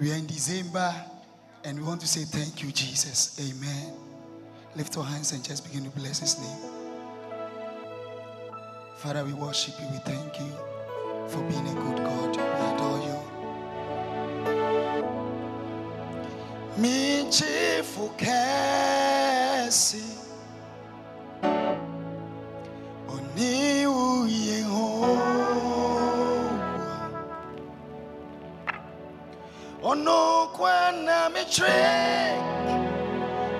We are in December and we want to say thank you, Jesus. Amen. Lift your hands and just begin to bless his name. Father, we worship you. We thank you for being a good God. We adore you. Michifu kesi Oni uyehowa Ono kwana mitre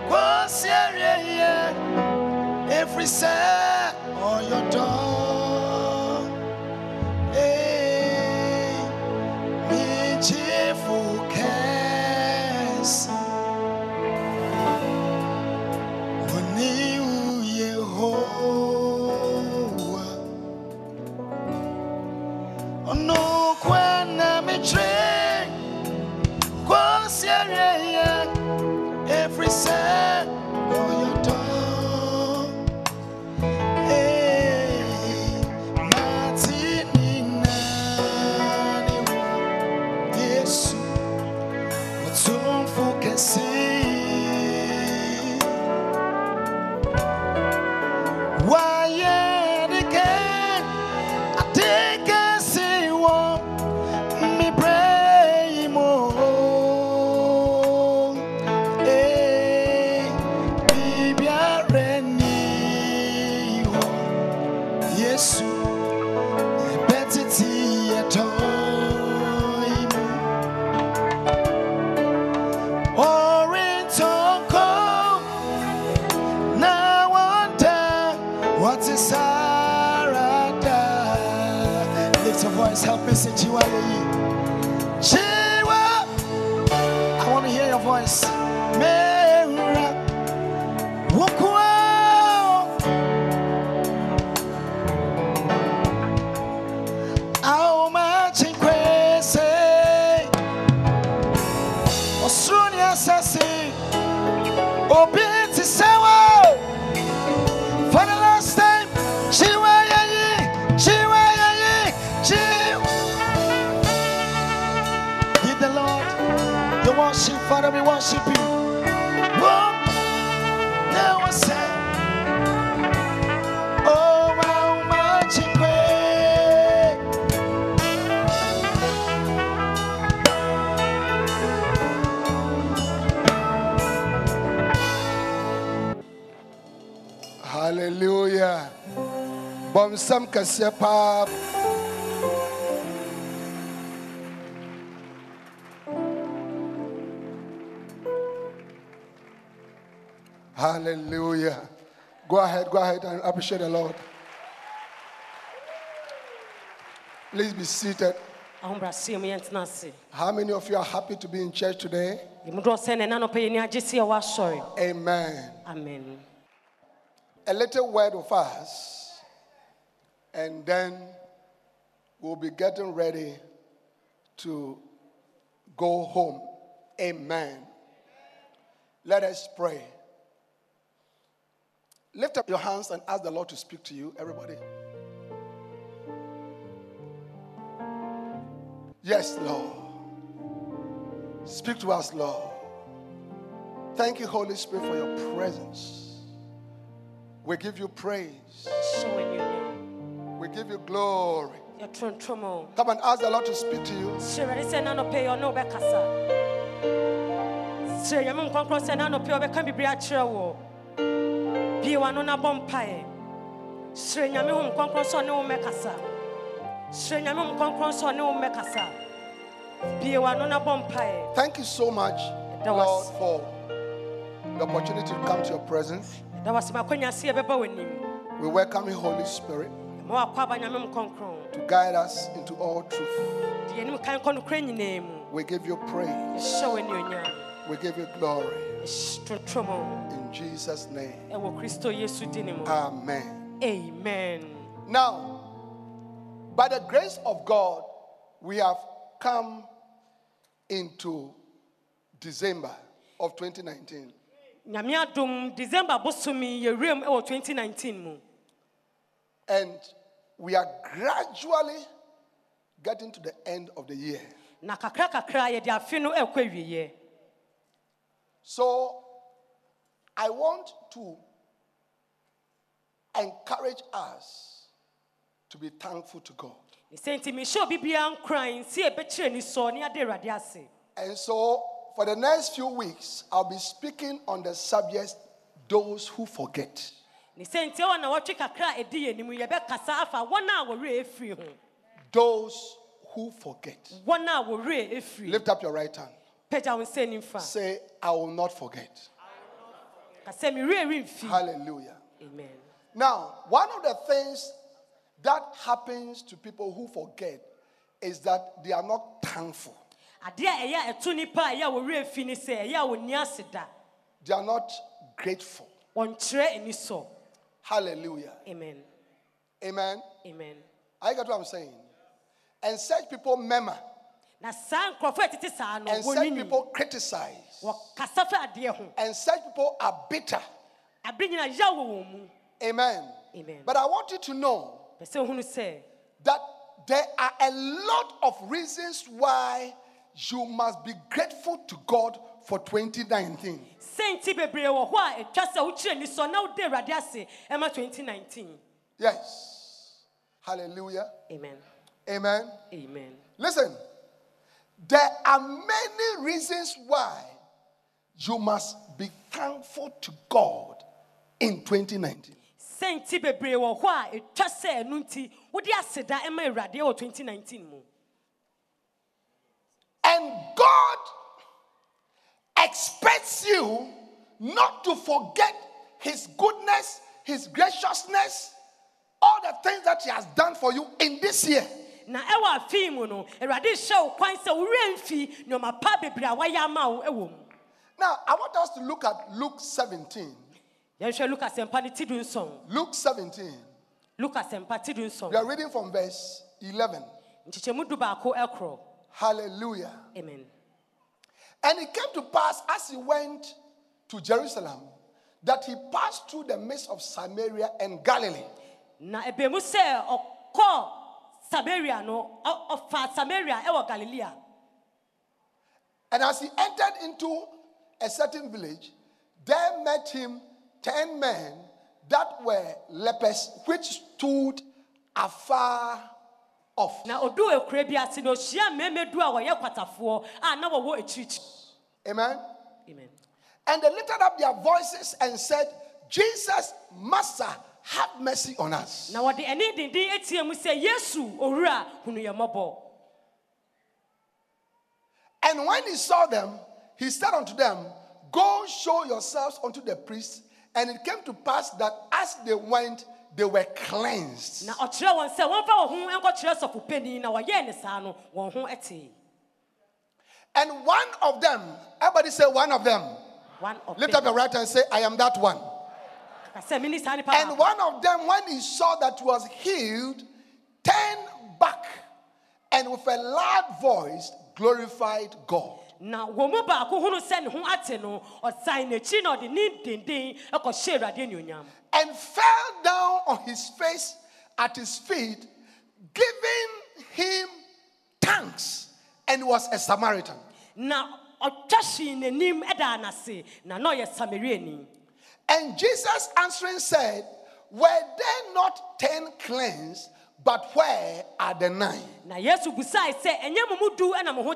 Kwasierie Every say on your door Father, we worship you. Oh. Hallelujah. Bonsam kɛseɛ paa. Hallelujah. Go ahead, go ahead and appreciate the Lord. Please be seated. ahobrɛaseɛ mu yɛntena ase How many of you are happy to be in church today? yɛmudɔ sɛ ne nanɔpɛ yɛni agye si a woasɔre Amen. amen A little word of us, and then we'll be getting ready to go home. Amen. Let us pray. Lift up your hands and ask the Lord to speak to you, everybody. Yes, Lord. Speak to us, Lord. Thank you, Holy Spirit, for your presence. We give you praise. We give you glory. Come and ask the Lord to speak to you. Hyɛ awurade sɛ n'anɔpɛ yi ɔne wobɛkasa hyɛ nyame nkɔnkrɔn sɛ n'anɔpɛ yi ɔbɛka biribi akyerɛ wo bie w'ano na bɔ mpaeɛ nyame hom nkɔnkrɔn sɛ ɔne wo mmɛkasa hyɛ nyame hom nkɔnkrɔn sɛ ɔne wo mmɛkasa bie w'ano na bɔ mpaeɛ Thank you so much, That Lord, for the opportunity to come to your presence. da wasɛm akwanya se yɛbɛba w'anim We welcome you, Holy Spirit, ma wakɔ aba nyame nkɔnkrɔn to guide us into all truth. de yɛnim kan kɔ nokorɛ nyinaa mu We give you praise. yɛhyɛ w'anuonyam We give you glory. In Jesus' name. ɛwɔ kristo yesu din mu Amen. amen Now, by the grace of God, we have come into December of 2019. nyame adom december bosom yi yɛwuram wɔ 2019 mu And we are gradually getting to the end of the year. na I want to encourage us to be thankful to God. ne sɛ nti mehyɛ obi biara nkoran sɛ yɛbɛkyerɛ ni sɔ ne ade awurade ase And so for the next few weeks, I'll be speaking on the subject those who forget. ne sɛ nti ɛwɔ na wɔtwe kakra a ɛdi yɛn anim yɛbɛkasa afa wɔn a wɔwerɛ efiri ho Those who forget. wɔn a wɔwerɛ efiri Lift up your right hand. Say, I will not forget. Hallelujah. amen Now, one of the things that happens to people who forget is that they are not thankful. adeɛ a ɛyɛ a ɛto nipa a ɛyɛ a wɔwerɛ efi ne sɛ ɛyɛ a wɔnni ase da They are not grateful. wɔnkyerɛ ani sɔ Hallelujah. amen Amen. amen I get what I'm saying. And such people murmur, and such people criticize, wɔkasa fɛ adeɛ ho and such people are bitter. abere nyina yaw wɔ wɔn mu Amen. amen But I want you to know pɛ sɛ ohunu sɛ that there are a lot of reasons why you must be grateful to God for 2019. sɛnti bebree wɔ hɔ a ɛtwa sɛ wokyerɛ ni sɔ na wode awurade ase ɛma 2019 Yes. Hallelujah. amen Amen. amen Listen, there are many reasons why you must be thankful to God in 2019. sɛnti bebree wɔ hɔ a ɛtwa sɛ ɛno nti wode aseda ɛma awurade wɔ 2019 mu And God expects you not to forget His goodness, His graciousness, all the things that He has done for you in this year. Na ɛwɔ afei mu no awurade hyɛ wo kwan sɛ wowerɛ mfi nneɔma pa bebree a wayɛ ama wo ɛwɔ mu Now, I want us to look at Luke 17. yɛnhwɛ luka sɛmpa ne ti du nson Luke 17. luka sɛmpa ti nson We are reading from verse 11. nkyekyɛmu du baako ɛkorɔ Hallelujah. amen And it came to pass as he went to Jerusalem that he passed through the midst of Samaria and Galilee. na ɛbɛmu sɛ ɔkɔ samaria no ɔfa samaria eh, ɛwɔ galilea And as he entered into a certain village, there met him ten men that were lepers, which stood afar off. na oduu ekura bi ase na ohyia mmarima du a wɔyɛ kwatafoɔ a na wɔwɔ akyirikyiri Amen. amen And they lifted up their voices and said, Jesus, Master, have mercy on us. na wɔde ɛne denden etie mu sɛ yesu owura hunu yɛn mmɔbɔ And when he saw them, he said unto them, Go show yourselves unto the priests. And it came to pass that as they went, they were cleansed. na ɔkyerɛ wɔn sɛ wɔmfa wɔn ho nkɔkyerɛ sɔfo panyin na wɔyɛɛ ne saa no wɔn ho tee And one of them, everybody say one of them. one of Lift them up your right hand and say, I am that one. And one of them, when he saw that he was healed, turned back and with a loud voice glorified God. na wɔn mu baako hunu sɛ ne ho ate no ɔsan n'akyi na ɔde ne denden kɔhyɛ awurade anuonyam and fell down on his face at his feet, giving him thanks, and was a Samaritan. na ɔtwa hyee n'anim da n'ase na na ɔyɛ samariani And Jesus answering said, Were they not ten cleansed? but where are the nine? na yesu busae sɛ ɛnyɛ mo du ɛna mo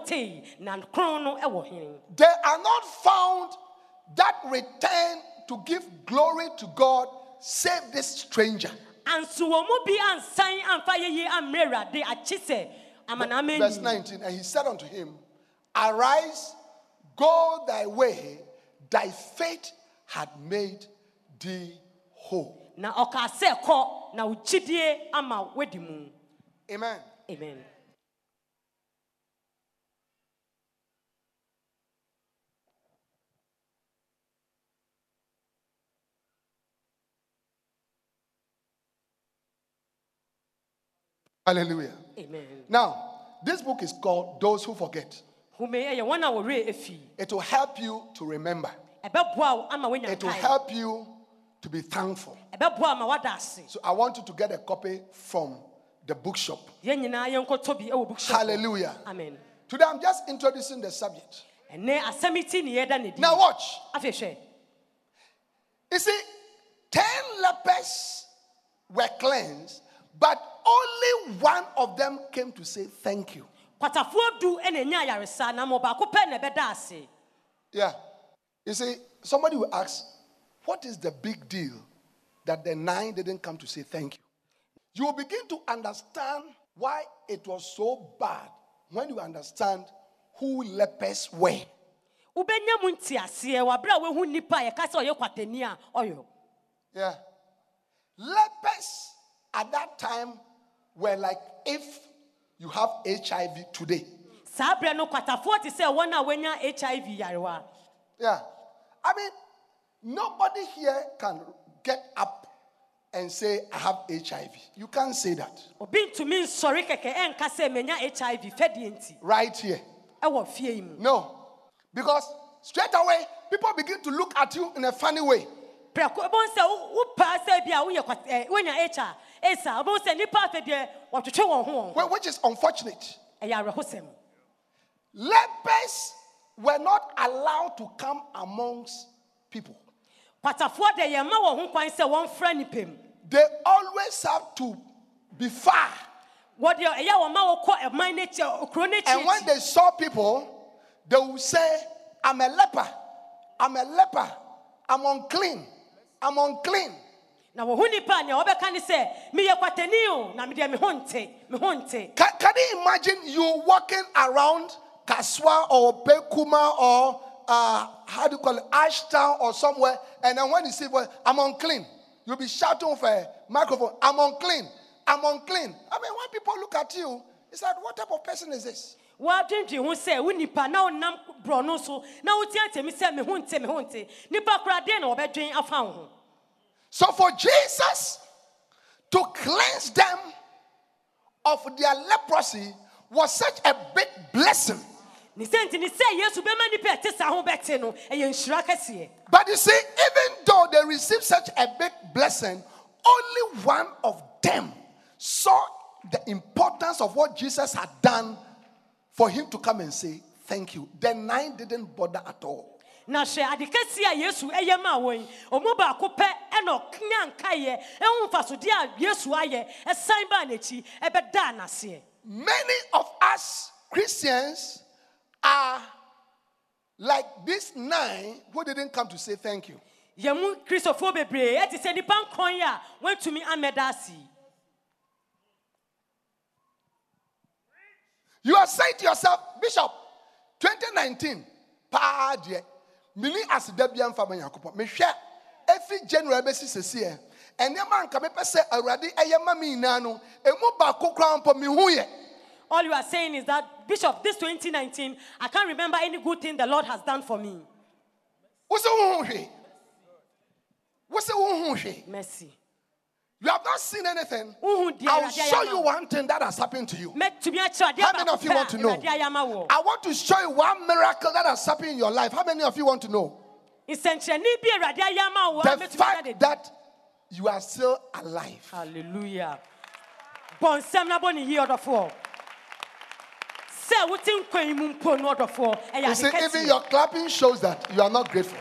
na kron no ɛwɔ They are not found that return to give glory to God, save this stranger. anso wɔ mu bi ansan amfa yɛyi ammrɛ awurade akye sɛ Verse 19, and he said unto him, Arise, go thy way, thy faith had made thee whole. na ɔkaa sɛ kɔ na wo gyidie ama woadi mu Amen. amen Hallelujah. amen Now, this book is called Those Who Forget. home ɛyɛ wɔn a wɔwerɛ afi It will help you to remember, ɛbɛboa wo ama woanya it will help you to be thankful. ɛbɛboa ama woada ase So I want you to get a copy from the bookshop. yɛn nyinaa yɛnkɔtɔ bi ɛwɔ bookshop hɔ. Hallelujah. amen Today I'm just introducing the subject. ɛnɛ asɛm yi ti ne yɛda ne di Now, watch. You see, 10 lepers were cleansed, but only one of them came to say thank you. kwatafoɔ du ɛna ɛnya ayaresa na ma ɔbaako pɛ na ɛbɛda ase Yeah. You see, somebody will ask, what is the big deal that the nine didn't come to say thank you? You will begin to understand why it was so bad when you understand who lepers were. wobɛnya mu nteaseɛ waberɛ a woahu nnipa a yɛka sɛ ɔyɛ kwatani a ɔyɔ Yeah. Lepers at that time were like if you have HIV today. saa berɛ no kwatafoɔ te sɛ wɔn a wɔanya hiv yarewa Yeah. I mean, nobody here can get up and say, I have HIV. You can't say that. obi ntumi nsɔre kɛkɛ ɛnka sɛ manya hiv fɛdeɛ nti Right here. ɛwɔ fie yi mu No. Because straight away, people begin to look at you in a funny way. prɛko ɛbɛhu sɛ wo- wopaa a woyɛ kwat- ɛ, woanya h a ɛsa wobɛhu sɛ nnipa afɛ deɛ wɔtwetwe wɔn ho wɔn ho wh- Which is unfortunate. Lepers were not allowed to come amongst people. kwatafoɔ de yɛmma wɔn ho kwan sɛ wɔmfra They always have to be far. wɔde ɛyɛ wɔn ma wɔkɔ ɛman n'akyi kuro n'akyi And when they saw people, they would say, I'm a leper. I'm a leper. I'm unclean. I'm unclean. na wɔho nipa a nea wɔbɛka ne sɛ meyɛ kwatani o na medeɛ me ho me ho nte Can, can you imagine you walking around Kasoa or Pekuma or uh, how do you call it, Ashtown or somewhere, and then when you see, well, I'm unclean, you'll be shouting for a microphone, I'm unclean, I'm unclean. I mean, when people look at you, it's like, what type of person is this? woadwendwen ho sɛ wo nipa na wonam borɔno so na wotiatia mi sɛ me ho nte me ho nte nipa koraa deɛ na wɔbɛdwen afa wo ho So for Jesus to cleanse them of their leprosy was such a big blessing. Ne sɛ nti ne sɛ yesu bɛma nipa a ɛte saa ho bɛte no ɛyɛ nhyira kɛseɛ But you see, even though they received such a big blessing, only one of them saw the importance of what Jesus had done for him to come and say, Thank you. The nine didn't bother at all. na hwɛ ade kɛseɛ a yesu ɛyɛ ma wɔn yi ɔmu baako pɛ ɛna ɔkenya nkaeɛ ɛho mfasodeɛ a yesu ayɛ ɛsan baa n'akyi ɛbɛdaa n'aseɛ Many of us Christians are like these nine who didn't come to say thank you. yɛn mu kristofoɔ bebree sɛ nipa a ase yi. You are saying to yourself, Bishop, 2019, paa deɛ, mini aseda bi amfa ma. Mehwɛ efi January bɛsi sɛsi ɛ. Ɛnneɛma nka mepɛ sɛ Awurade ɛyɛ ma me nyinaa no, emu baako koraa mehu yɛ. All you are saying is that, Bishop, this 2019, I can't remember any good thing the Lord has done for me. What's? Wosɛ wohu hwee? Mercy. You have not seen anything. I'll show you one thing that has happened to you. Mɛtumi akyerɛ adeɛ How many of you want to know? Awurade ayɛ ama wo. I want to show you one miracle that has happened in your life. How many of you want to know? Nsɛnkyerɛnne bi a Awurade ayɛ ama wo a The fact that you are still alive. Hallelujah. You see, even your clapping shows that you are not grateful.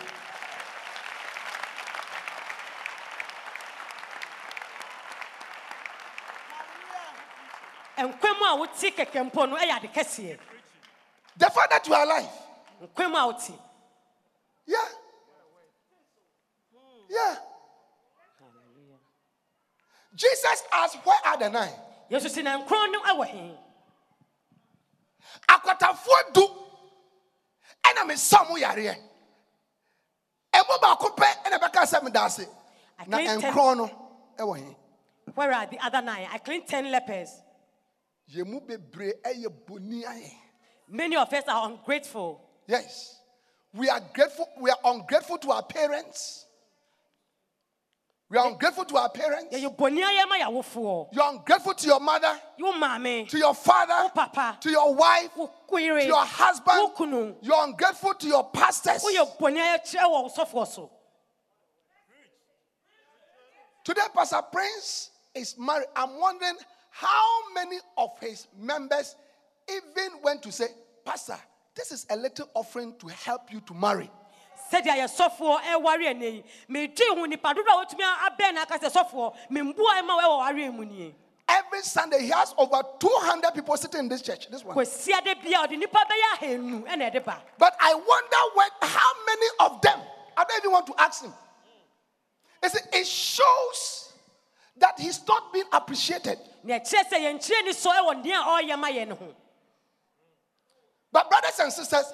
nkwa mu a wote kɛkɛ mpo no ɛyɛ ade kɛseɛ The fact that you are alive. nkwa mu a wote Yeah. Yeah. Jesus asked, Where are the nine? yesu si na nkron no ɛwɔ he akwatafoɔ du. Ɛna mesa mo yareɛ. Ɛmo baako pɛ ɛna bɛka sɛ meda ase na no ɛwɔ he? Where are the other nine? I cleaned ten lepers. Yɛn bebree ɛyɛ boni ayɛ. Many of us are ungrateful. Yes. We are grateful we are ungrateful to our parents we are ungrateful to our parents. Yɛyɛ bɔne ayɛ ma yɛawofoɔ you are ungrateful to your mother to your father papa. to your wife to your husband. You are ungrateful to your pastors. Woyɛ bɔne ayɛ kyerɛ wɔ wo sɔfoɔ Today, Pastor Prince is married. I'm wondering how many of his members even went to say, Pastor, this is a little offering to help you to marry. Sɛdeɛ yɛ sɔfoɔ ɛware ɛnɛ yi medii ho nipa dodo a wɔtumi abɛn na aka sɛ sɔfoɔ memboa ɛma ɛwɔ ware mu nie eh. Every Sunday, he has over 200 people sitting in this church. This one. kwasiade bia ɔde nipa bɛyɛ ahanu ɛna eh, ɛde ba But I wonder when, how many of them, I don't even want to ask him. See, it shows that he's not being appreciated. na ɛkyerɛ sɛ yɛnkyerɛ ni sɔ ɛwɔ nea ɔreyɛ ma yɛn ho But, brothers and sisters,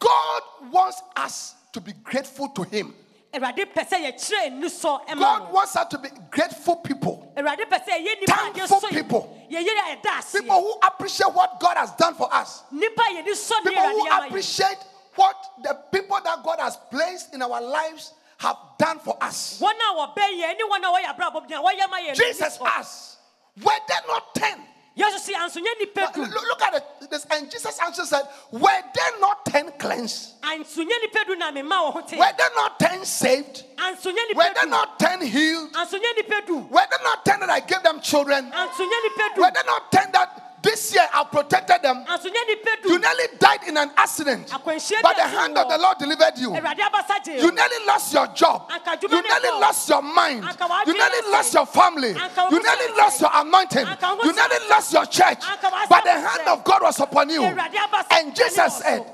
God wants us to be grateful to him. awurade pɛ sɛ yɛkyerɛ ni sɔ ɛma God wants us to be grateful people. awurade pɛ sɛ yɛyɛ nipa a Thankful people. yɛyɛ a ɛda People who appreciate what God has done for us. nipa a yɛde sɔ ne People who appreciate what the people that God has placed in our lives have done for us. wɔn a wɔbɛn yɛn ne wɔn a wɔyɛ abrabɔ nea wɔyɛ ma yɛn no, Jesus asked, Were there not ten? Yesu si anso nyɛ nipa du Look, at it. This, and Jesus answered, said, Were there not ten cleansed? anso nyɛ nipa du na mema wɔ ho te Were there not ten saved? Were there not ten healed? anso nyɛ nipa du Were there not ten that I gave them children? anso nyɛ nipa du Were there not ten that this year I protected them? anso nyɛ nipa You nearly died in an accident, but the hand of the Lord delivered you. awurade abasa gye You nearly lost your job. You nearly lost your mind. You nearly lost your family. You nearly lost your anointing. Anka wo ho You nearly lost your church. But the hand of God was upon you. And Jesus said,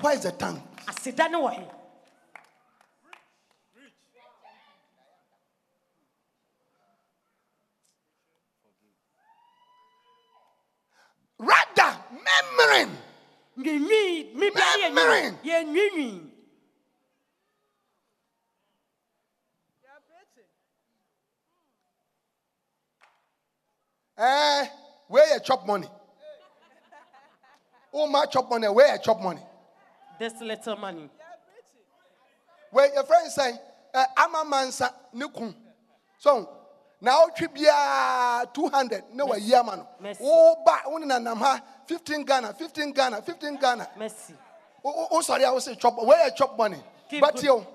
Where is the tongue? aseda ne wɔ he Rather, murmuring. nwinwii mi bia ne Murmuring. Eh, where you chop money? Oh, my chop money. Where you chop money? this little money Where your friend say, eh, I'm a mansa nukum. So now tribia 200. No, a year man. Mercy. Oh, ba, only na namha 15 Ghana, 15 Ghana, 15 Ghana. mercy Oh, oh, oh, sorry, I was say chop. Where you chop money? Keep but good. you,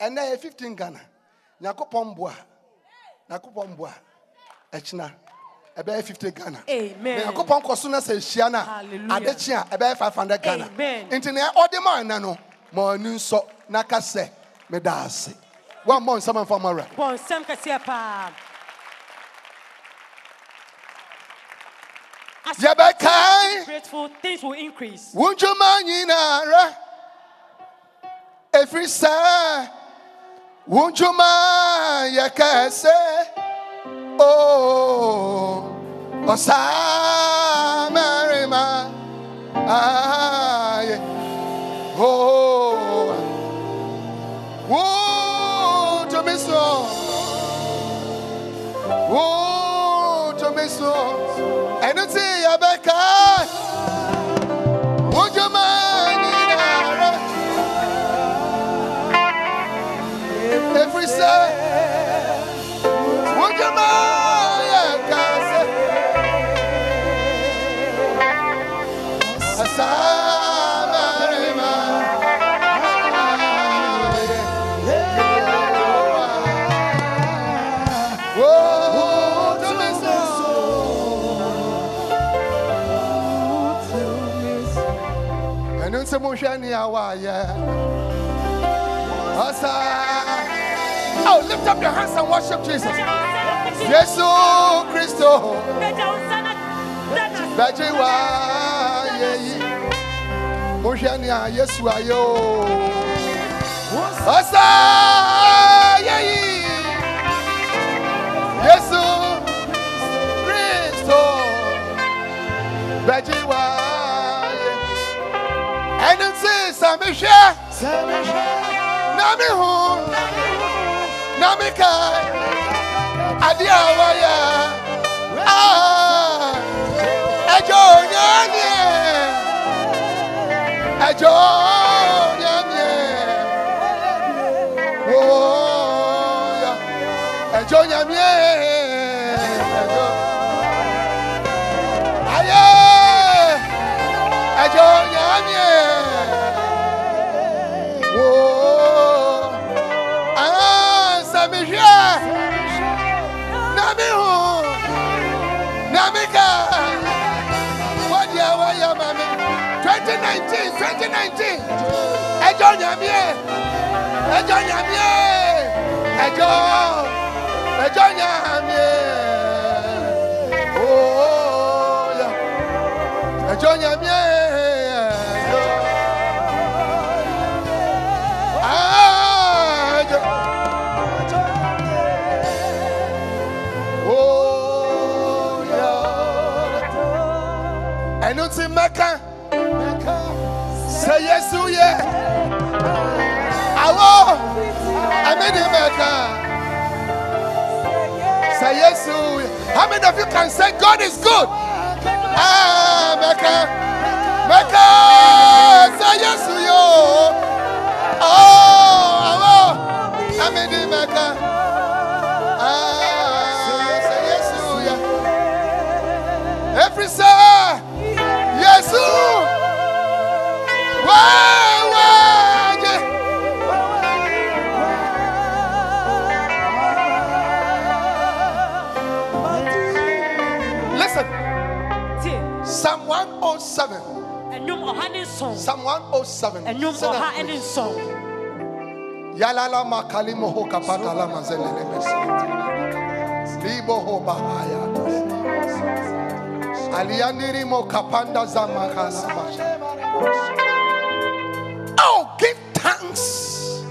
and then 15 Ghana. Nyakopon boa. Nyakopon boa. Echna. Ebe 50 Ghana. Amen. Na Nyakopon koso na se hyia na Hallelujah. adechi a ebe 500 Ghana. Amen. Nti na ode man na no, ma onu nso na ka se me da ase. One more nsama fa mara. bɔ nsɛm kɛseɛ paa As you be grateful things will increase. Wodwuma nyinara ɛfiri sɛ wodwuma yɛ kɛse o ɔsaa mmarima ayɛ oh lift up your hands and worship jesus. Mohwɛ nea yesu ayɛ o sɛ mehwɛ na mehu na mekae adeɛ a wɔyɛ Ah, ẹjọ́ nyamie ẹjọ́ nyamie oya 2019, 2019. Ẹjọ́ nyàmí ẹ̀. Ẹjọ́ nyàmí ẹ̀. Ẹjọ́ ẹjọ́ nyàmí ẹ̀. Ooo yà. Ẹjọ́ nyàmí ẹ̀. ẹnu ti mẹ́kàn. Mẹ́ka ṣe yéṣu yẹ how many of you can say God is good? Ah mẹ́ka mẹ́ka ṣe yéṣu yẹ o oh. Àwọ̀ ẹ̀mí ni mẹ́ka psalm 107 ɛnwom ɔha ne nson psalm 107 ɛnwom Sing ɔha that, ne please. nson yalala makalimo ho kapata la mazelele mesi libo ho bahaya. Aliandiri mo kapanda za makala basha. oh give thanks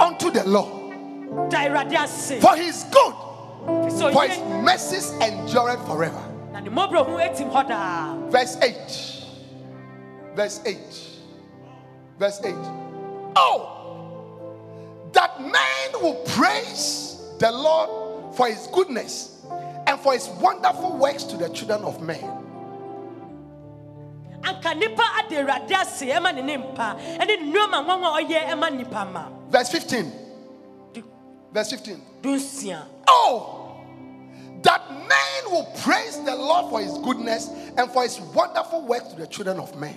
unto the lord da awurade ase for his good for his mercies endureth forever na ne mmɔborɔ ho atim hɔ daa verse 8 verse 8 verse 8 oh! That man will praise the lord for his goodness and for his wonderful works to the children of men. Anka nipa ade awurade ase ɛma ne ne mpa ɛne ne nneɛma nwanwa a ɔyɛ ɛma nipa ma verse 15 Du- verse 15 dunsia. Oh that man will praise the lord for his goodness and for his wonderful works to the children of men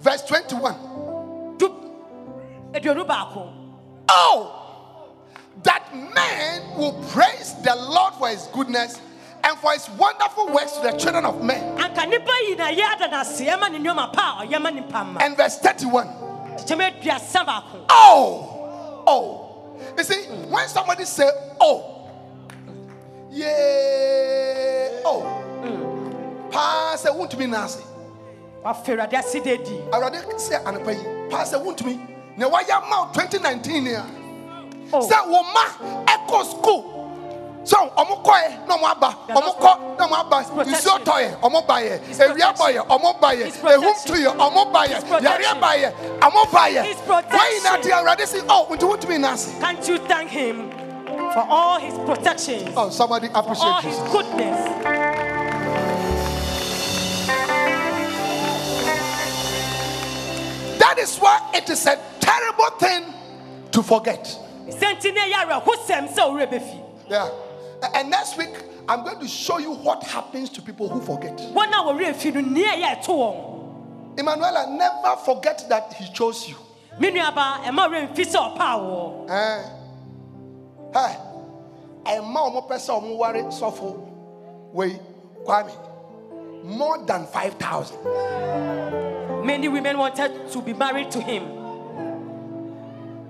verse 21 du aduonu baako Oh, that man will praise the Lord for his goodness and for his wonderful works to the children of men. anka nipa nyinayɛ ada n'ase ɛma ne nneɛma pa a ɔyɛ ma nipa ma And verse 31. kyɛmɛ aduasa baako Oh, oh. You see, when somebody say, oh, yeah, oh, pass a wound to me, Nancy. awurade ase de di I already say, and pay, pass a wound to me. Now, why am out 2019 here? Oh. sɛ wo ma ɛkɔ school sɛ ɔmo kɔɛ na ɔmo aba. Ɔmo kɔ na ɔmo aba nsuo tɔ yɛ ɔmo ba His ewia bɔ protection. yɛ ba ehum tu ɔmo ba His yɛ protection. yareɛ ba yɛ ɔmo ba yɛ His wɔn protection. nyinaa ti awurade si oh nti wotumi nase. can't you thank him for all his protections? Oh somebody all appreciate his goodness. That is why it is a terrible thing to forget. sɛnti ne yɛ awerɛhosɛm sɛ owurɛ yeah and next week i'm going to show you what happens to people who forget. wɔn a wɔwerɛ fi no nea yɛ ɛto wɔn emmanuela never forget that he chose you. me nuaba ɛma werɛ mfi sɛ ɔpaa wɔ Eh. Hey, ɛma ɔmo pɛ sɛ ɔmo ware sɔfo wei kwame more than five thousand. many women wanted to be married to him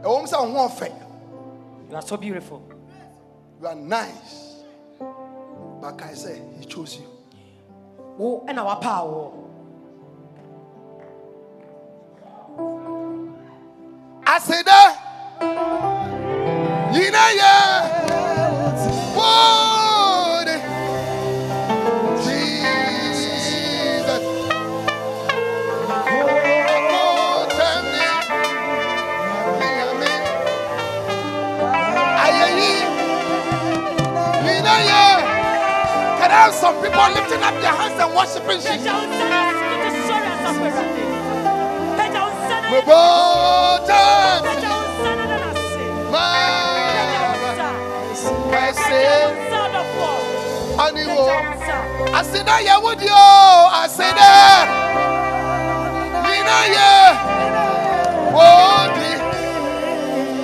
ɛwɔ mu sɛ ɔho ɔfɛ you are so beautiful You are nice. But I say he chose you. wo ɛna wapaa wo aseda nyina yɛ wode have some people lifting up their hands and worshiping Jesus? wo nsa no ase kete sɔre asafo awurade pagya wo nsa no Mebotan, pagya wo nsa no da n'ase ma, pagya wo nsa pagya kɛse, wo nsa ɔdɔfoɔ aniwo. pagya wo nsa o, aseda. Nyina yɛ wodi.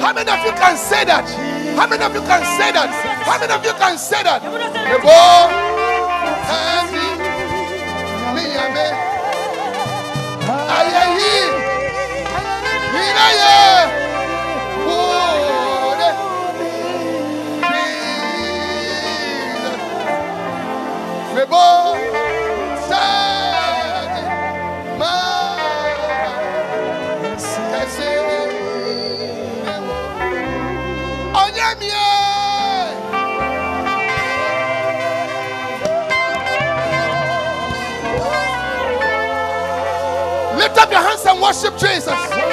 How many of you can say that? How many of you can say that? How many of you can say that? Mebo, Tani, Miyame, Ayayi, and worship Jesus.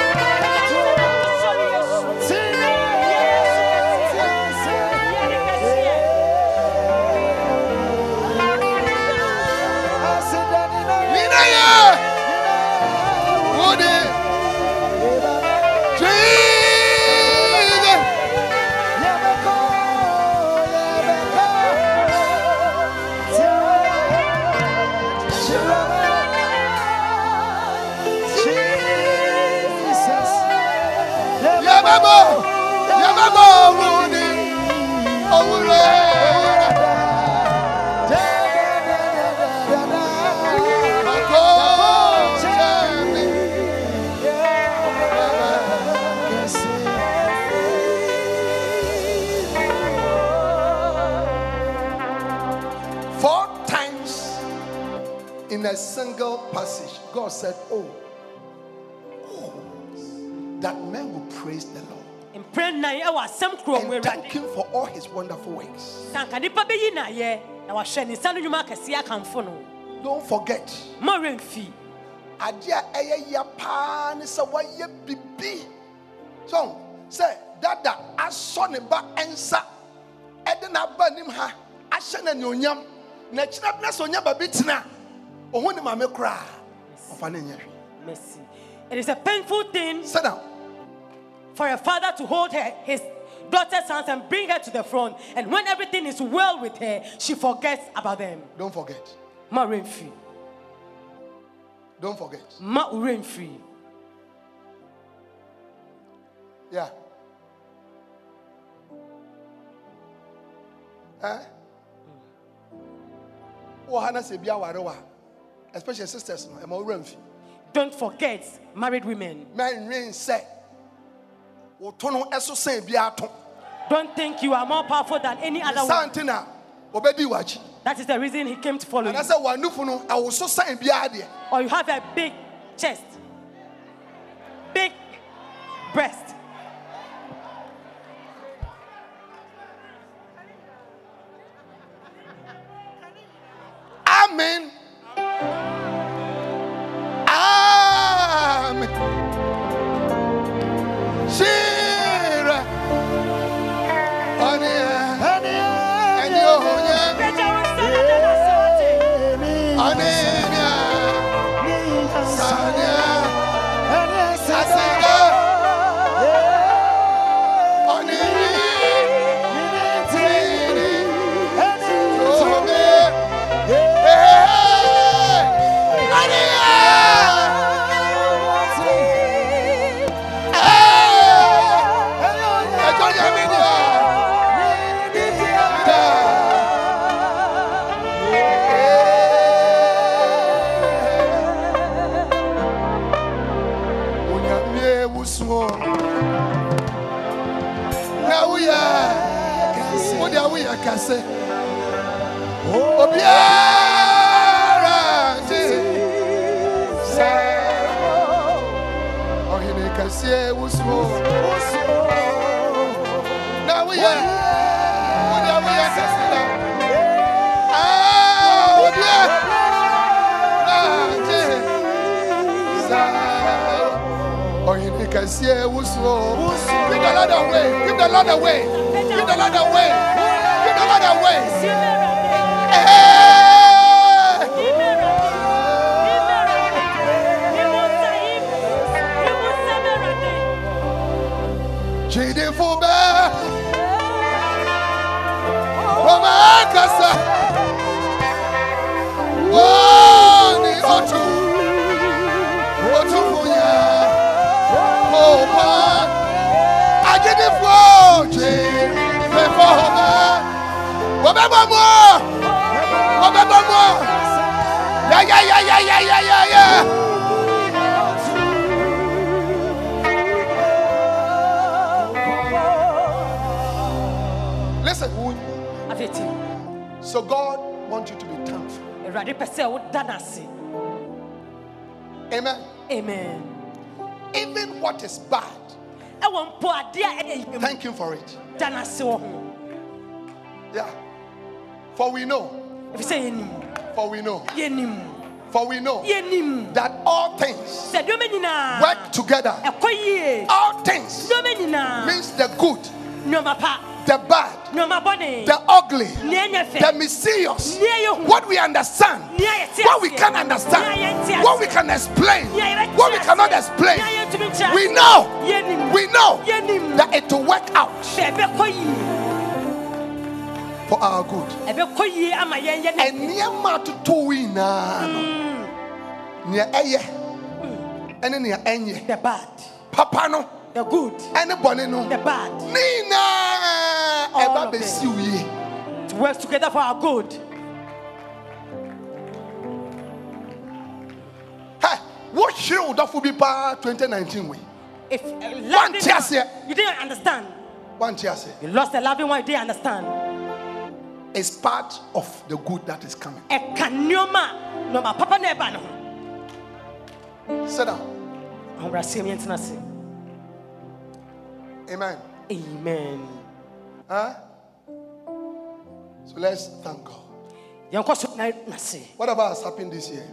A single passage, God said, Oh, oh, that men will praise the Lord. Mprɛ nan ɛwɔ asɛm kuro mu and thank Him for all His wonderful works. sanka nipa bɛyi n'ayɛ na wahwɛ ne nsa no nnwuma akɛseɛ akamfo no. Don't forget, ma remfi. ade a ɛyɛ yɛ paa ne sɛ wayɛ bibi. So, sɛ dada asɔ ne ba nsa ɛde n'aba anim ha ahyɛ no anuonyam na kyerɛ na sɛ onya baabi ɔho ne maame koraa ɔfa ne nyɛ hwee. it is a painful thing Sit down. for a father to hold her, his daughter's hands and bring her to the front. And when everything is well with her, she forgets about them. Don't forget. Ma free. Don't forget. Ma free. Yeah. Eh? Wo hana se bia ware wa. Especially sisters no, ma wura mfi. Don't forget married women. Men rin say. Wo to no eso san bia to. Don't think you are more powerful than any other one. Santina obedi wachi. That is the reason he came to follow you. I say wanufu no wo so san bia de. Or you have a big chest, big breast. Amen. Amen. Wosuo give the lord away. Give the lord away give the lord away Ya ya ya ya ya ya ya Listen So God wants you to be thankful Amen amen Even what is bad Thank him for it Yeah For we know For we know For we know that all things sɛ nneɛma nyinaa work together. All things means the good, the bad, the ugly, nea ɛnyɛ fɛ the mysterious. nea ɛyɛ hu What we understand, what we can understand, what we can explain, what we cannot explain. We know, we know that it will work out ne. And nneɛma atoto yi nyinaa ah, no, nea ɛyɛ ɛne nea ɛnyɛ. the bad. Papa no. The good. Ɛne bɔne no. The bad. Ne nyinaa eh, All ɛba of it. bɛsi wo yie. it works together for our good. Hey, wo dɔfo bi paa 2019 wei if uh, One one, you didn't understand. Ase you lost a loving one you didn't understand is part of the good that is coming. Ɛka nneɛma a nneɛma papa na ɛba ne ho. Sit down. Ahobrɛaseɛ mu yɛntena ase amen. Amen. Huh? so let's thank god. Yɛnkɔ so na nase whatever has happened this year?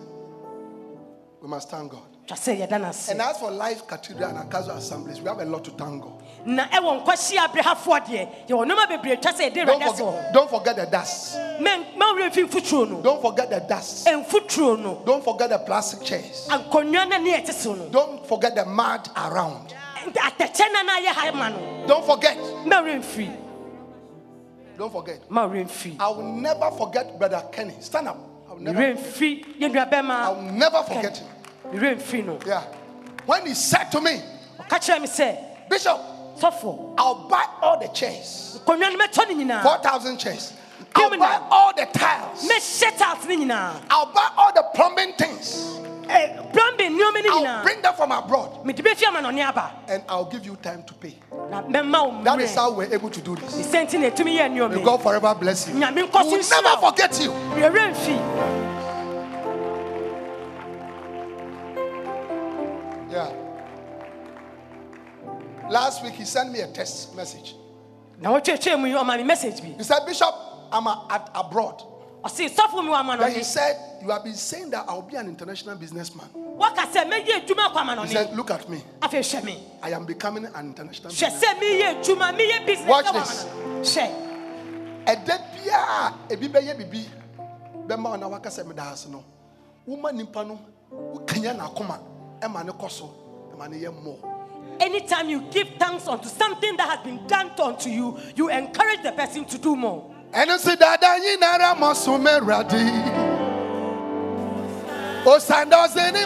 We must thank god twa sɛ yɛda no ase and as for life cathedral and Anagkazo assemblies we have a lot to tango. na ɛwɔ nkɔhyia aberɛhafoɔ deɛ yɛwɔ nneɛma bebree twa sɛ yɛde don't forget, don't forget the dust. Ho mawerɛ mfi mfoturo no. Don't forget the dust. Don't forget the plastic chairs. Nkonnwa no ne ɛte no. Don't forget the mud around. Atɛkyɛ no na ayɛ ha ma don't forget. Don't forget. I will never forget brother kenny. Stand up. I will never yɛ I will never forget him. werɛ mfiri no yeah when he said to me ɔka kyerɛ me sɛ bishop I'll buy all the chairs, nkonnwa no mɛtɔ no nyinaa 4,000 chairs. I'll buy all the tiles. mɛhyɛ tiles no nyinaa I'll buy all the plumbing things. Eh, plumbing nneɛma no I'll bring them from abroad mede bɛfi amanɔne aba and I'll give you time to pay. na mɛma wo That is how we're able to do this. sɛ nti na ɛtumi yɛ May God forever bless you. nyame We nkɔ so will nhyira never forget you. Yeah. Last week he sent me a text message. mu yi ɔma me message bi He said, Bishop, I'm a- at abroad. mi Then he said, You have been saying that I'll be an international businessman. wɔka sɛ mɛyɛ adwuma kɔ He said, Look at me. I am becoming an international businessman. sɛ meyɛ adwuma meyɛ business Watch this. hwɛ ɛda biaa ebi bɛyɛ bibi bɛma wo na waka sɛ meda ase no woma nipa no wokanya n'akoma ɛma ne kɔ so ɛma ne yɛ mmɔ anytime you give thanks unto something that has been done unto you you encourage the person to do more. Ɛno nso dada nyinara mɔ so mɛwurade osanda ɔse ne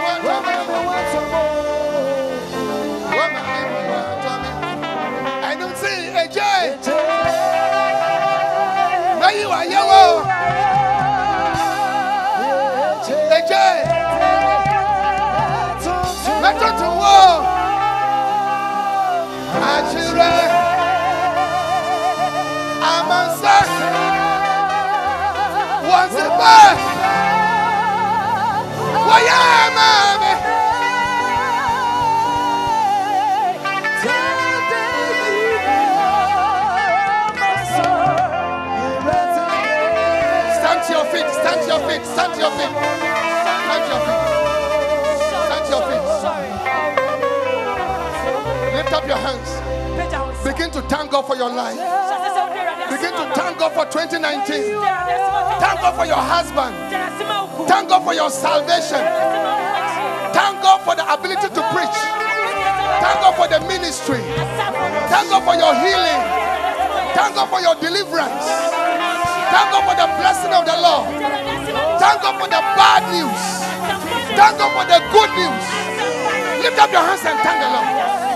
Stand to your feet. Stand to your feet. Stand to your feet. Stand to your feet. Lift up your hands. Begin to thank God for your life. Begin to thank God for 2019. Thank God for your husband. Thank God for your salvation. Thank God for the ability to preach. Thank God for the ministry. Thank God for your healing. Thank God for your deliverance. Thank God for the blessing of the Lord. Thank God for the bad news. Thank God for the good news. Lift up your hands and thank the Lord.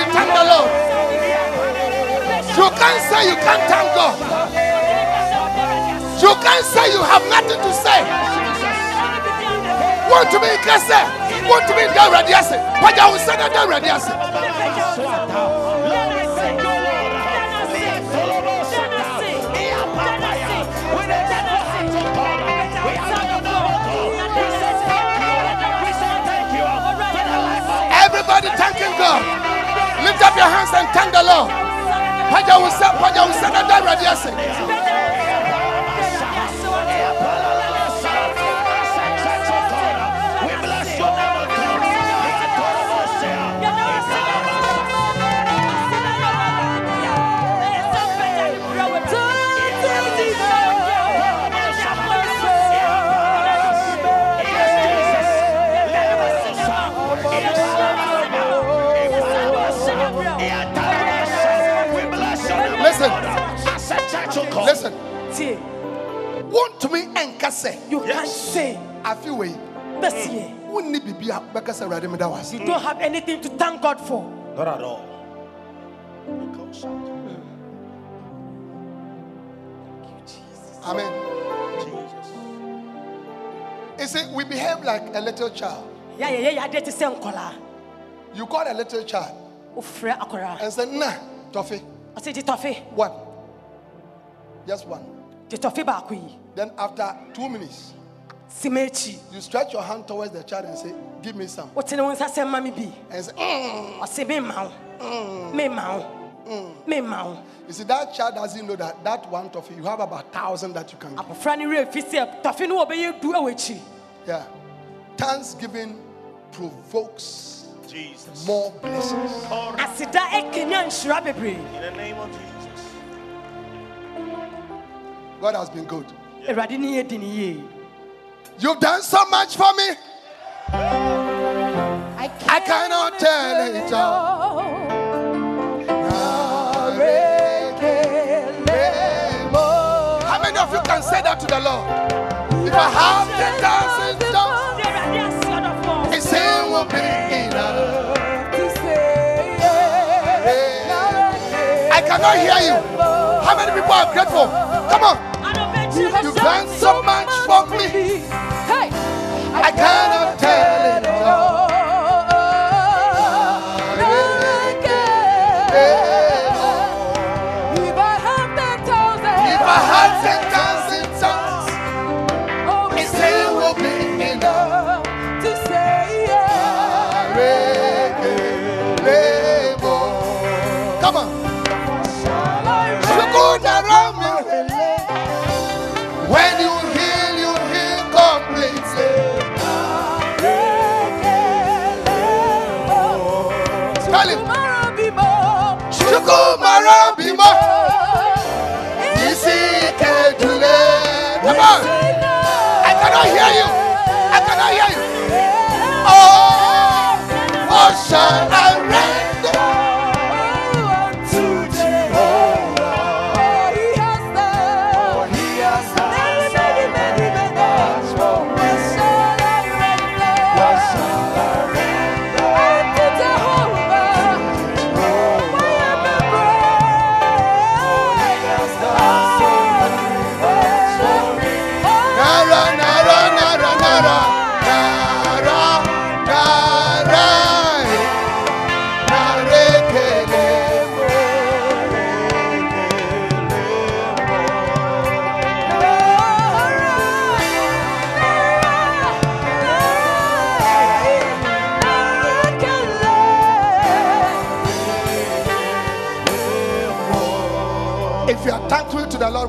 Thank the Lord. You can't say you can't thank God. You can't say you have nothing to say. Want to be kese? Want to be there ready? But I will say that there Lift up your hands and thank the Lord. You don't have anything to thank God for. Not at all. Amen. Jesus. You see, we behave like a little child. Yeah, yeah, yeah, yeah. They say nkola. You call a little child Ufre akora. and say, Nah, Toffee, I say the toffee, one. Just one. the toffee back we. Then after two minutes, Simechi. you stretch your hand towards the child and say, Give me some. What in one say mommy be? And say, "Mm." I say me mau. Me mau. Me mau. You see, that child doesn't know that that one toffee, you have about thousand that you can give. Abofra ni re fi say toffee no obeye. Yeah. Thanksgiving provokes Jesus. more blessings. Asida ekenya nshira bebre. In the name of Jesus. God has been good. Erade You've done so much for me. I cannot tell it all. How many of you can say that to the Lord? If I have ten thousand tongues, Erade asi odofo. His hand will be enough. I cannot hear you. How many people are grateful? Come on. Done so much for me. Hey, I cannot tell it shine.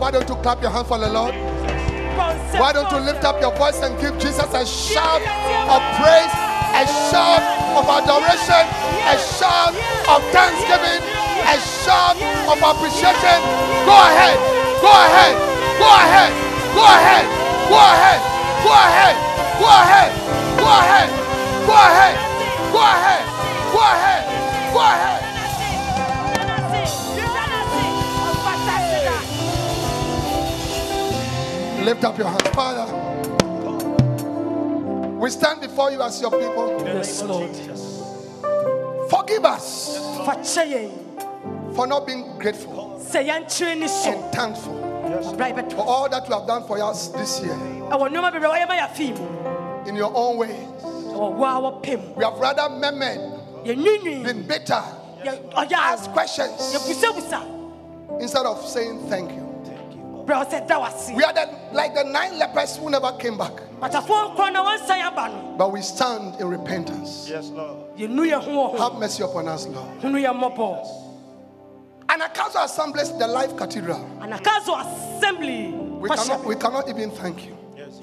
Why don't you clap your hand for the Lord? Why don't you lift up your voice and give Jesus a shout of praise, a shout of adoration, a shout of thanksgiving, a shout of appreciation? Go ahead, go ahead, go ahead, go ahead, go ahead, go ahead, go ahead, go ahead, go ahead, go ahead, go ahead, go ahead. Lift up your hands, Father. We stand before you as your people. Yes, Lord. Forgive us for not being grateful sɛ yɛnkyerɛ ni so. and thankful for all that you have done for us this year. Ɛwɔ nneɛma bebree a wɔyɛ ma yɛafii mu in your own ways. ɛwɔ wo a wɔpɛ mu We have rather yɛnwinwin been bitter, asked as questions instead of saying thank you. We are the, like the nine lepers who never came back. But we stand in repentance. Yes, Lord. Have mercy upon us, Lord. Yes. Anagkazo Assembly the Life Cathedral. Anagkazo Assembly. We cannot, we cannot even thank you. Yes.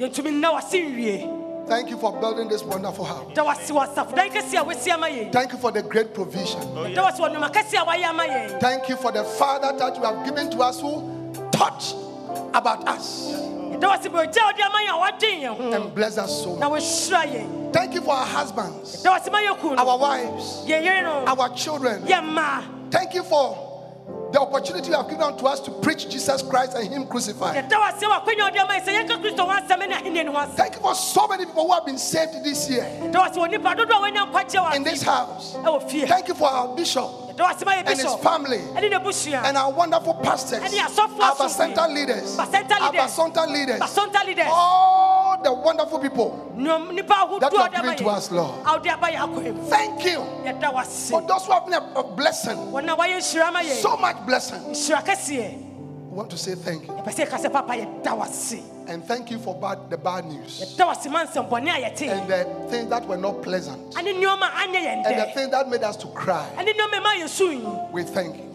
Thank you for building this wonderful house. Thank you for the great provision. Oh. Thank you for the Father that you have given to us who touch about us. And hmm, bless us so much. Thank you for our husbands, our wives, our children. Thank you for the opportunity you have given to us to preach Jesus Christ and Him crucified. Thank you for so many people who have been saved this year in this house. Thank you for our bishop and his family. And our wonderful pastors, our center leaders, our center leaders, all the wonderful people. That you have given to us, Lord. Thank you. For those who have been a blessing, so much blessing want to say thank you. And thank you for bad, the bad news. And the things that were not pleasant. And the things that made us to cry. We thank you.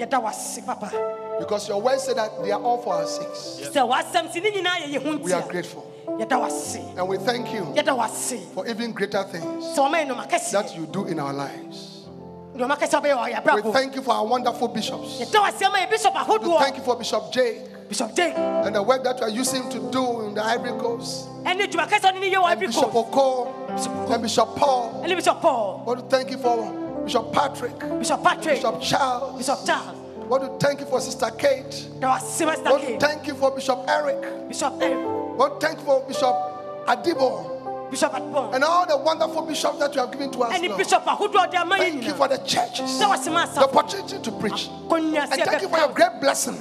Because your word said that they are all for our sakes. Yes. We are grateful. And we thank you for even greater things that you do in our lives. We thank you for our wonderful bishops. yɛda wase ama yɛ bishop We thank you for Bishop Jake bishop jake and the work that you are using to do in the Ivory Coast, ɛne dwuma kɛseɛ a ɔne ne yɛ wɔ and Bishop Coast? Oko, and Bishop Paul. ɛne bishop paul. I want to thank you for? Bishop Patrick, bishop patrick. Bishop Charles. bishop charles. I want to thank you for Sister Kate. ma I want to thank you for Bishop Eric. bishop eric. I want to thank you for Bishop Adibo? bishop and all the wonderful bishops that you have given to us. Lord. Thank you for the churches. The opportunity to preach. And thank you for your great blessing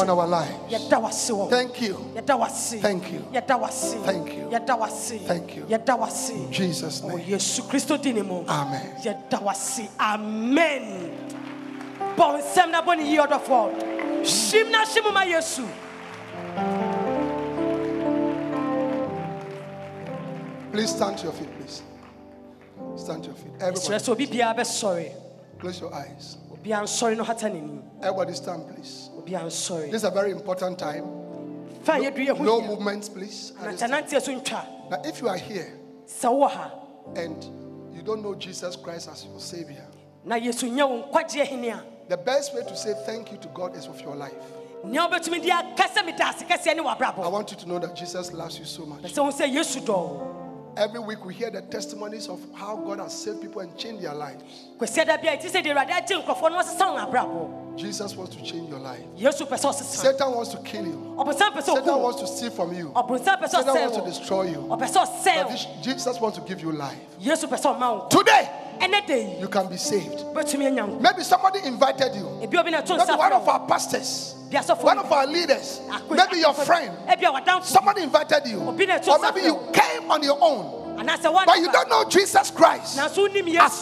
on our lives. Thank you. Thank you. Thank you. Thank you. In Jesus' name. Amen. Amen. Bonsem na boni yi odofo. Shim na shimu ma Yesu. Please stand to your feet, please. Stand to your feet. Everybody. Close your eyes. Everybody stand, please. This is a very important time. No, no movements, please. Now, if you are here and you don't know Jesus Christ as your Savior, the best way to say thank you to God is with your life. I want you to know that Jesus loves you so much. Every week we hear the testimonies of how God has saved people and changed their lives. Kwasiɛ da bia ɛti sɛ de awurade agye nkurɔfoɔ no wɔsesa wo abrabɔ Jesus wants to change your life. yesu pɛ sɛ ɔsesa Satan wants to kill you. ɔbonsam pɛ sɛ Satan wants to steal from you. ɔbonsam pɛ sɛ Satan wants to destroy you. But ɔsɛe wo this- Jesus wants to give you life. yesu pɛ sɛ ɔma wo nkwa Today, you can be saved. wobɛtumi anya nkwa Maybe somebody invited you. ebi obi na ɛto Maybe one of our pastors, one of our leaders, maybe your friend. ebi a wadamfo Somebody invited you. Obi na ɛto Or maybe you came on your own. But you don't know Jesus Christ as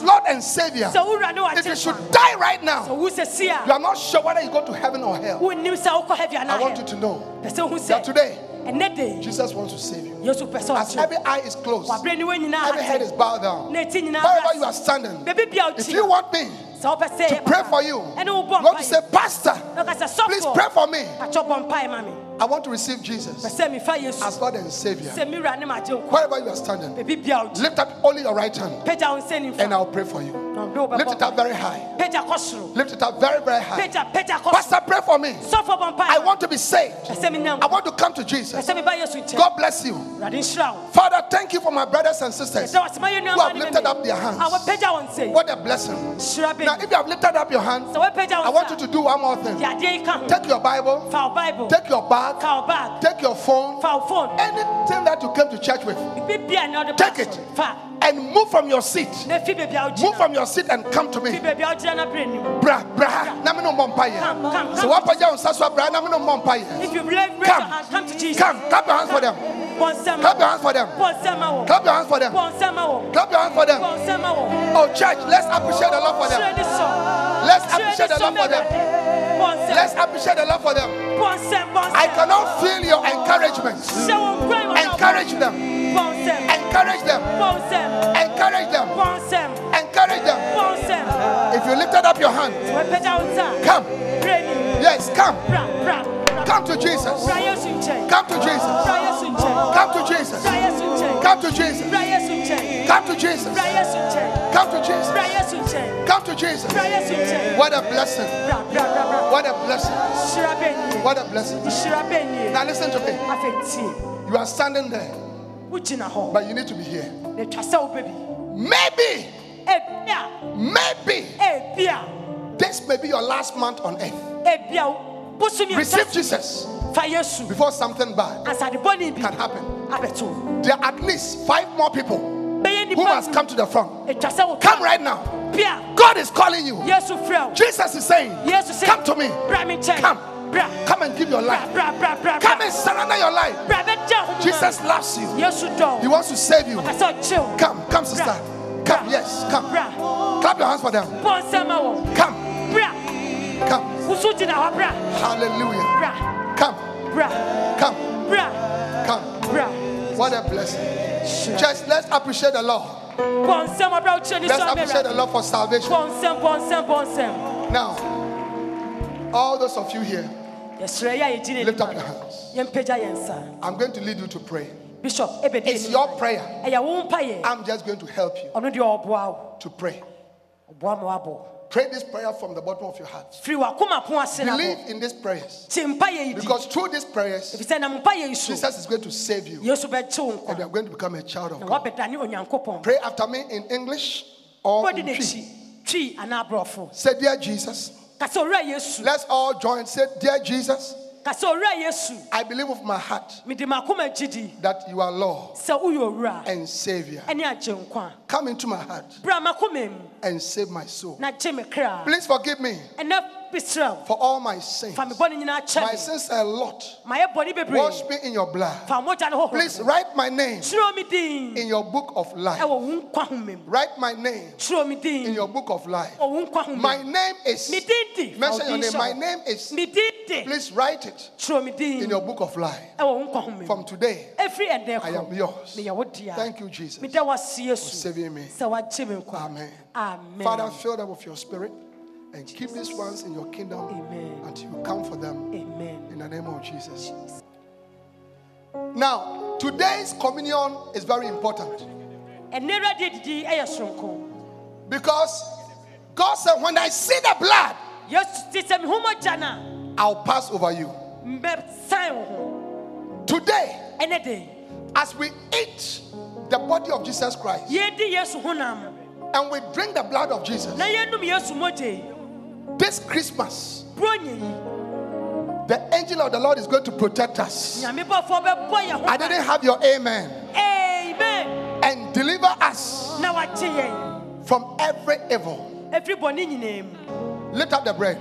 Lord and Savior. sɛ wowura ne If you should die right now, you are not sure whether you go to heaven or hell. wonnim sɛ wokɔ heavy I want you to know pɛ sɛ wohu that today, ɛnɛ da yi Jesus wants to save you. yesu pɛ sɛ As every eye is closed, waberɛ ne wɔ nyinaa every head is bowed down. na ɛti nyinaa Wherever you are standing, if you want me sɛ wopɛ sɛ to pray for you, you want to say, Pastor, na ɔka sɛ please pray for me. Atwɔ bɔ mpaeɛ ma me I want to receive Jesus sɛ mefa yesu as Lord and Savior. sɛ mewura ne magye nkwa Wherever you are standing, baabi bia woti lift up only your right hand pagya wo nsɛ and I'll pray for you. Lift it up very high. Lift it up very, very high. pagya pagya kɔ soro Pastor, pray for me. sɔfoɔ bɔ mpaeɛ I want to be saved. pɛ sɛ menya I want to come to Jesus. sɛ meba yesu nkyɛn God bless you. awurade nhyira wo Father, thank you for my brothers and sisters sɛ wɔsema yɛ who have lifted up their hands. a wɔpagya wɔn nsɛ What a blessing. Now, if you have lifted up your hand, sɛ wɔpagya I want you to do one more thing. de adeɛ yi ka ho Take your Bible, fa wo bible take your bag, fa wo bag take your phone, fa wo phone anything that you came to church with, bibi bia ne ɔde ba Take it. And move from your seat. na fi baabi a Move from your seat and come to me. baabi a wogyina na berɛ nim Bra, bra, na me no. Come, come, So what wo nsa so bra, na me no mmɔ if you raise raise your Come. come to jesus Come, clap your hands for them. Clap your hands for them. bɔ nsɛm ma wɔn Clap your hands for them. bɔ nsɛm ma wɔn Clap your hands for them. bɔ nsɛm ma wɔn Oh, church, let's appreciate the Lord for them. hyerɛ ne sɔ Let's appreciate the Lord for them. Let's appreciate the Lord for them. bɔ nsɛm bɔ nsɛm I cannot feel your encouragement. hyɛ wɔn kura yi wɔn na Encourage them. Encourage them. Encourage them. Encourage them. If you lifted up your hand, wɔpagya wo nsa come. Yes, come. Come to Jesus. bra yesu nkyɛn Come to Jesus. bra yesu nkyɛn Come to Jesus. bra yesu nkyɛn Come to Jesus. bra yesu nkyɛn Come to Jesus. bra yesu nkyɛn Come to Jesus. bra yesu nkyɛn Come to Jesus. bra yesu nkyɛn What a blessing. What a blessing. hyira bɛ nie What a blessing. hyira bɛ nie Now listen to me. You are standing there, but you need to be here. na twa sɛ wobɛ bi Maybe, maybe this may be your last month on earth. Receive Jesus before something bad asade bɔne bi can happen. There are at least five more people who must come to the front. etwa sɛ wo Come right now. God is calling you. yesu frɛ wo Jesus is saying, Come to me. bra me nkyɛn Come. Come and give your life. Come and surrender your life. Jesus loves you. He wants to save you. ɔpɛ sɛ ɔkyew Come, come, sister. Come, yes, come. Clap your hands for them. Come, come. woso gyina hɔ Hallelujah. Come, come, come. What a blessing. Just let's appreciate the Lord. bɔ nsɛm ɔbra wokyerɛ Let's appreciate the Lord for salvation. Now, all those of you here, yɛsrɛ yɛ a yɛgyina lift up your hands. yɛmpagya yɛn nsa I'm going to lead you to pray. bishop It's your prayer. ɛyɛ wo mpayɛ I'm just going to help you ɔno deɛ ɔboa to pray. Pray this prayer from the bottom of your heart. firi wakoma po ase na Believe in these prayers te mpayɛ yi di because through these prayers, ɛfiri sɛ nam mpayɛ yi so Jesus is going to save you yesu bɛkye wo and you are going to become a child of God. Pray after me in English or in n'akyi Twi. twi anaa aborɔfo Say, Dear Jesus. Let's all join. Say, Dear Jesus, ka sɛ owura yesu I believe with my heart mede makoma gyidi that you are Lord sɛ woyɛ owura and Savior. ɛne agye nkwa Come into my heart bra makoma mu and save my soul. na gye me kra Please forgive me ɛnɛ bisrɛ wo for all my sins. fa me bɔne nyinaa kyɛ My sins are a lot. mayɛ bɔne bebree Wash me in your blood. fa mogya no Please write my name kyerɛ me din in your book of life. ɛwɔ wo nkwa home Write my name in your book of life. wɔ wo nkwa home My name is. me din di fa wo Mention your name. My name is. Me din di Please write it kyerɛ me din in your book of life. ɛwɔ wo nkwa home mu From today, I am yours. meyɛ wo dea Thank you, Jesus, for saving me. sɛ woagye me nkwa. Amen. amen. Father, fill them with your spirit and keep these ones in your kingdom Amen. until you come for them. Amen. In the name of Jesus. Now, today's communion is very important. Ɛnɛ awurade adidi ɛyɛ soronko because God said, When I see the blood, yesu ti sɛ mehu mogya no a I'll pass over you. mbɛsan wo ho Today, as we eat the body of Jesus Christ yɛdi yesu honam and we drink the blood of Jesus, na yɛnum yesu mogya yi this Christmas, the angel of the Lord is going to protect us. nyame bɔfoɔ bɛbɔ yɛn ho I didn't have your amen. amen And deliver us na wakye yɛn from every evil. Ɛfiri bɔne nyinaa mu Lift up the bread.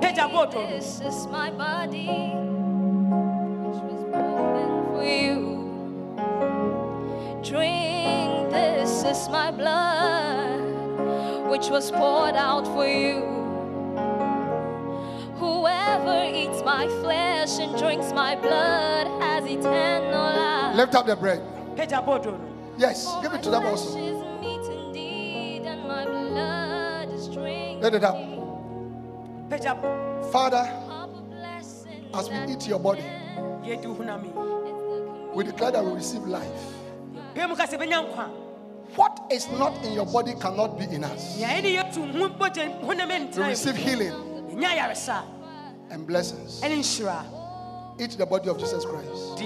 pagya bɔɔdo no This is my body, which was broken for you. Drink, this is my blood, which was poured out for you. Whoever eats my flesh and drinks my blood has eternal life. Lift up the bread. pagya bɔɔdo Yes, give it to them also. flesh meat indeed, and my blood is. Let it up. Pagya Father, Of a blessing as we eat your body, yɛdi honam yi we declare that we receive life. pɛ mu ka sɛ bɛnya nkwa What is not in your body cannot be in us. nea ɛne yɛtu ho mogya honam We ɛntena receive healing and blessings. ɛne Eat the body of Jesus Christ.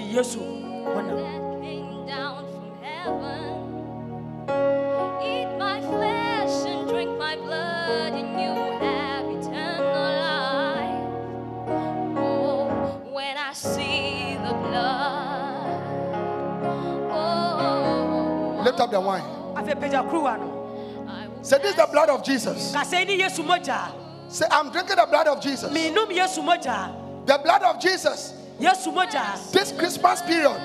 Lift up the wine. afei pagya kuruwa no I will Say, This is the blood of Jesus. ka sɛ ɛne yesu mogya Say, I'm drinking the blood of Jesus. menom yesu mogya The blood of Jesus, this Christmas period,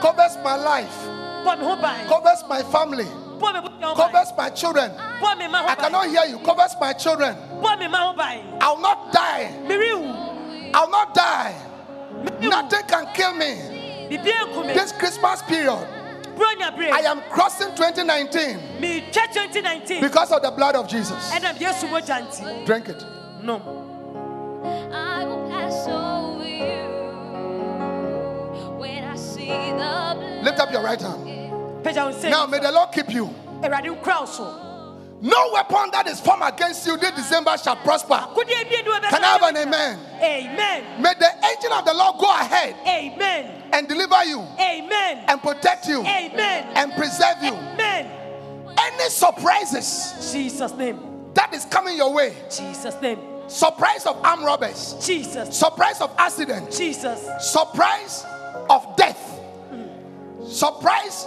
covers my life, bɔ me ho ban covers my family, bɔ me busua ho ban covers my children. I cannot hear you. Covers my children. bɔ me ma ho ban I'll not die. I'll not die. Nothing can kill me. bibia nku me This Christmas period, I am crossing 2019 metwa 2019 because of the blood of Jesus. ɛnam yesu mogya nti Drink it. nom I will pass over you when I see the blood. Lift up your right hand. pagya wo nsɛm Now, may the Lord keep you. No weapon that is formed against you this December shall prosper. kodeɛ bie ne Can I have an amen? amen. May the angel of the Lord go ahead amen. and deliver you amen. and protect you amen. and preserve you. amen. Any surprises jesus name. that is coming your way, jesus name. Surprise of armed robbers, jesus. Surprise of accident, jesus. Surprise of death, mm. surprise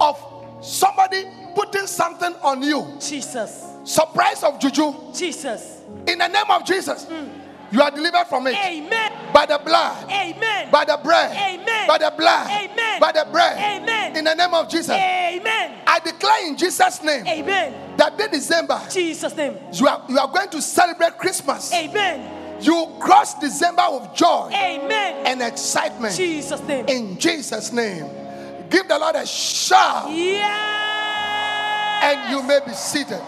of somebody putting something on you, jesus. Surprise of juju. jesus. In the name of Jesus, hmm. you are delivered from it. Amen. By the blood, amen. By the bread, Amen. by the blood, Amen. by the bread. Amen. In the name of Jesus, amen. I declare in Jesus' name amen. that day December jesus name. you are, you are going to celebrate Christmas. amen. You cross December with joy amen. and excitement. Jesus name. In Jesus' name. Give the Lord a shout yeah and you may be seated.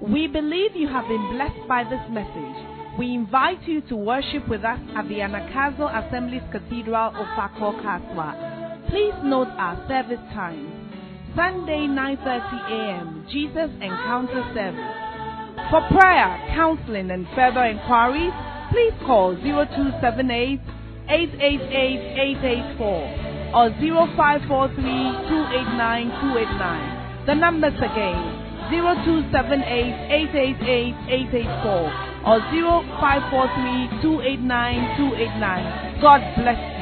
We believe you have been blessed by this message. We invite you to worship with us at the Anagkazo Assemblies Cathedral, Ofaakor, Kasoa. Please note our service times. Sunday 9:30 a.m. Jesus Encounter Service. For prayer, counseling, and further inquiries, please call 0278 888 884 or 0543 289 289. The numbers again 0278 888 884 or 0543 289 289. God bless you.